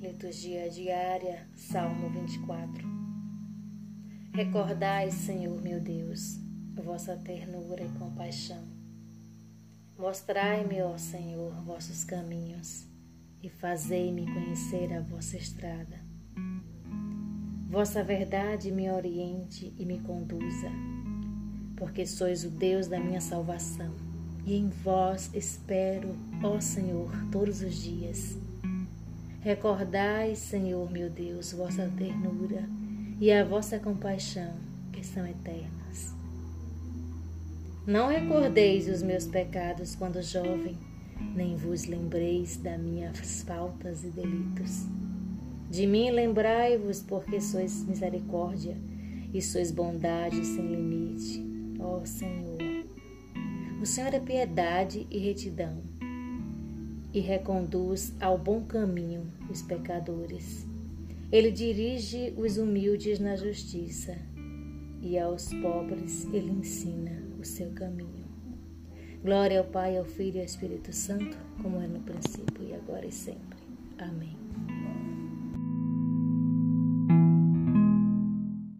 Liturgia diária, Salmo 24. Recordai, Senhor meu Deus, vossa ternura e compaixão. Mostrai-me, ó Senhor, vossos caminhos e fazei-me conhecer a vossa estrada. Vossa verdade me oriente e me conduza, porque sois o Deus da minha salvação, e em vós espero, ó Senhor, todos os dias. Recordai, Senhor meu Deus, vossa ternura e a vossa compaixão, que são eternas. Não recordeis os meus pecados quando jovem, nem vos lembreis das minhas faltas e delitos. De mim lembrai-vos, porque sois misericórdia e sois bondade sem limite, ó Senhor. O Senhor é piedade e retidão e reconduz ao bom caminho os pecadores. Ele dirige os humildes na justiça e aos pobres ele ensina o seu caminho. Glória ao Pai, ao Filho e ao Espírito Santo, como é no princípio e agora e sempre. Amém.